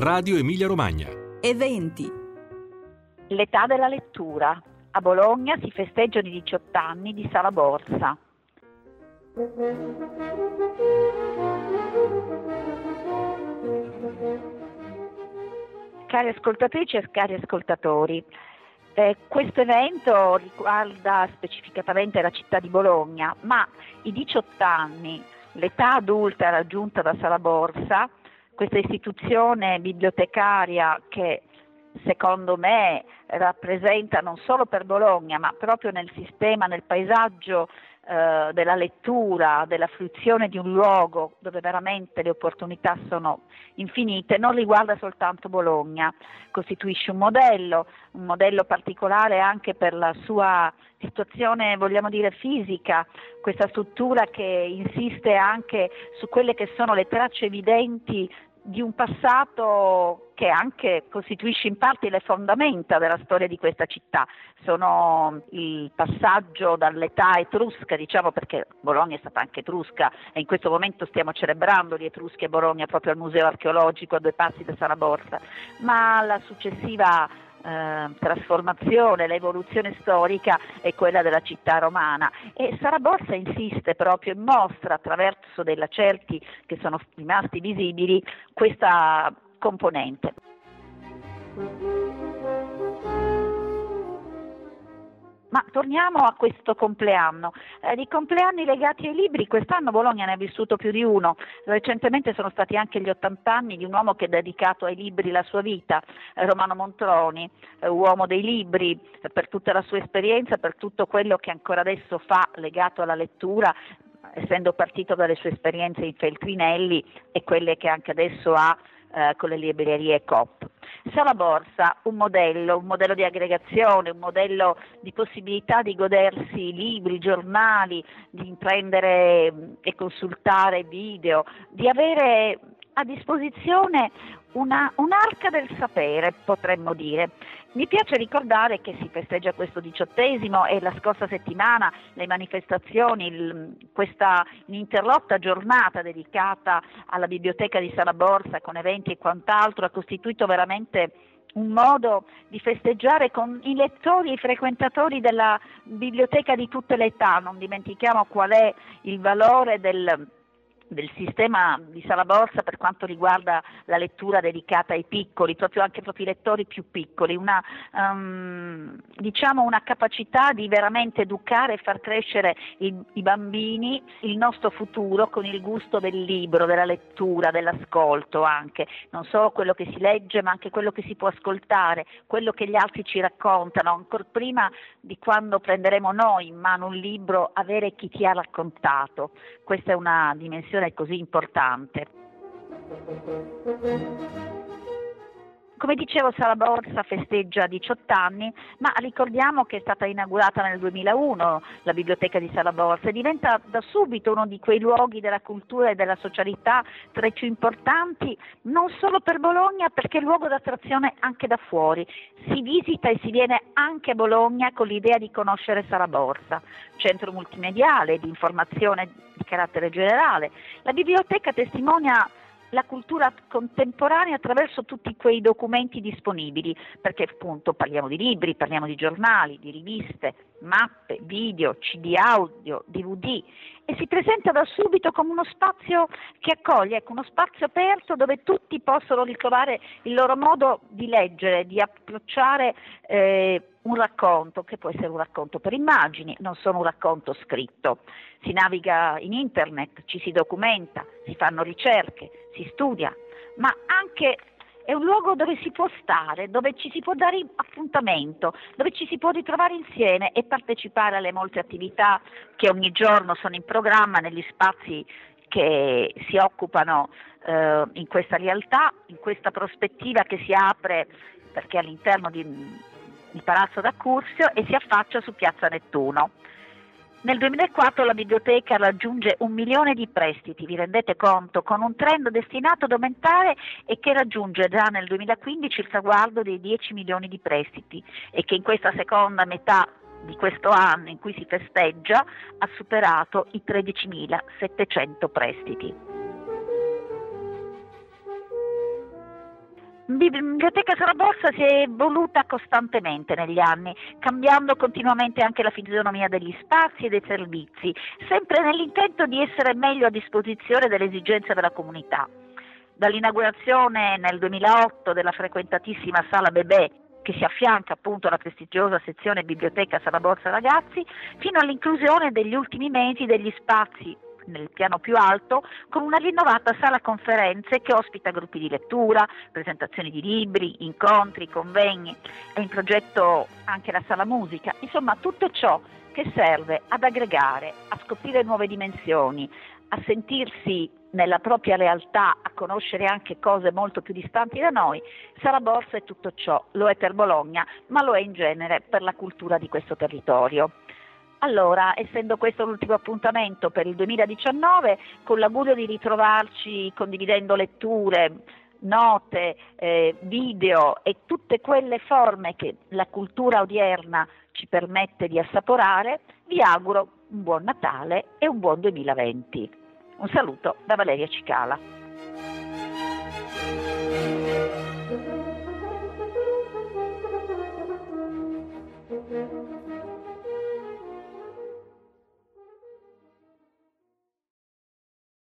Radio Emilia Romagna. Eventi. L'età della lettura. A Bologna si festeggiano i 18 anni di Sala Borsa. Cari ascoltatrici e cari ascoltatori, eh, questo evento riguarda specificatamente la città di Bologna, ma i 18 anni, l'età adulta raggiunta da Sala Borsa, questa istituzione bibliotecaria che secondo me rappresenta non solo per Bologna, ma proprio nel sistema, nel paesaggio eh, della lettura, della fruizione di un luogo dove veramente le opportunità sono infinite, non riguarda soltanto Bologna, costituisce un modello, un modello particolare anche per la sua situazione, vogliamo dire, fisica, questa struttura che insiste anche su quelle che sono le tracce evidenti di un passato che anche costituisce in parte le fondamenta della storia di questa città. Sono il passaggio dall'età etrusca, diciamo perché Bologna è stata anche etrusca e in questo momento stiamo celebrando gli Etruschi e Bologna proprio al Museo Archeologico a due passi da Sala Borsa, ma la successiva eh, trasformazione, l'evoluzione storica è quella della città romana e Saraborsa insiste proprio e mostra attraverso dei lacerti che sono rimasti visibili questa componente. Torniamo a questo compleanno. Eh, di compleanni legati ai libri, quest'anno Bologna ne ha vissuto più di uno. Recentemente sono stati anche gli 80 anni di un uomo che ha dedicato ai libri la sua vita, eh, Romano Montroni, eh, uomo dei libri, per tutta la sua esperienza, per tutto quello che ancora adesso fa legato alla lettura, essendo partito dalle sue esperienze in Feltrinelli e quelle che anche adesso ha eh, con le librerie Coop. Sala Borsa, un modello, un modello di aggregazione, un modello di possibilità di godersi libri, giornali, di prendere mm, e consultare video, di avere a disposizione una, un'arca del sapere, potremmo dire. Mi piace ricordare che si festeggia questo diciottesimo e la scorsa settimana le manifestazioni, il, questa ininterrotta giornata dedicata alla biblioteca di Sala Borsa con eventi e quant'altro ha costituito veramente un modo di festeggiare con i lettori e i frequentatori della biblioteca di tutte le età. Non dimentichiamo qual è il valore del del sistema di Sala Borsa per quanto riguarda la lettura dedicata ai piccoli, proprio anche proprio i lettori più piccoli, una, um, diciamo una capacità di veramente educare e far crescere i, i, bambini, il nostro futuro con il gusto del libro, della lettura, dell'ascolto anche, non solo quello che si legge ma anche quello che si può ascoltare, quello che gli altri ci raccontano, ancora prima di quando prenderemo noi in mano un libro, avere chi ti ha raccontato. Questa è una dimensione è così importante. Come dicevo, Sala Borsa festeggia 18 anni, ma ricordiamo che è stata inaugurata nel 2001 la biblioteca di Sala Borsa e diventa da subito uno di quei luoghi della cultura e della socialità tra i più importanti, non solo per Bologna, perché è luogo d'attrazione anche da fuori. Si visita e si viene anche a Bologna con l'idea di conoscere Sala Borsa, centro multimediale di informazione di carattere generale. La biblioteca testimonia la cultura contemporanea attraverso tutti quei documenti disponibili, perché appunto parliamo di libri, parliamo di giornali, di riviste, mappe, video, CD audio, DVD e si presenta da subito come uno spazio che accoglie, ecco, uno spazio aperto dove tutti possono ritrovare il loro modo di leggere, di approcciare eh, un racconto, che può essere un racconto per immagini, non solo un racconto scritto. Si naviga in internet, ci si documenta, si fanno ricerche, si studia, ma anche è un luogo dove si può stare, dove ci si può dare appuntamento, dove ci si può ritrovare insieme e partecipare alle molte attività che ogni giorno sono in programma negli spazi che si occupano eh, in questa realtà, in questa prospettiva che si apre perché all'interno di, il Palazzo d'Accursio e si affaccia su Piazza Nettuno. Nel 2004 la biblioteca raggiunge un milione di prestiti, vi rendete conto, con un trend destinato ad aumentare e che raggiunge già nel 2015 il traguardo dei 10 milioni di prestiti e che in questa seconda metà di questo anno in cui si festeggia ha superato i 13.700 prestiti. Biblioteca Sala Borsa si è evoluta costantemente negli anni, cambiando continuamente anche la fisionomia degli spazi e dei servizi, sempre nell'intento di essere meglio a disposizione delle esigenze della comunità. Dall'inaugurazione nel 2008 della frequentatissima Sala Bebè, che si affianca appunto alla prestigiosa sezione Biblioteca Sala Borsa Ragazzi, fino all'inclusione degli ultimi mesi degli spazi nel piano più alto con una rinnovata sala conferenze che ospita gruppi di lettura, presentazioni di libri, incontri, convegni, è in progetto anche la sala musica, insomma tutto ciò che serve ad aggregare, a scoprire nuove dimensioni, a sentirsi nella propria realtà, a conoscere anche cose molto più distanti da noi, Sala Borsa è tutto ciò, lo è per Bologna, ma lo è in genere per la cultura di questo territorio. Allora, essendo questo l'ultimo appuntamento per il 2019, con l'augurio di ritrovarci condividendo letture, note, eh, video e tutte quelle forme che la cultura odierna ci permette di assaporare, vi auguro un buon Natale e un buon 2020. Un saluto da Valeria Cicala.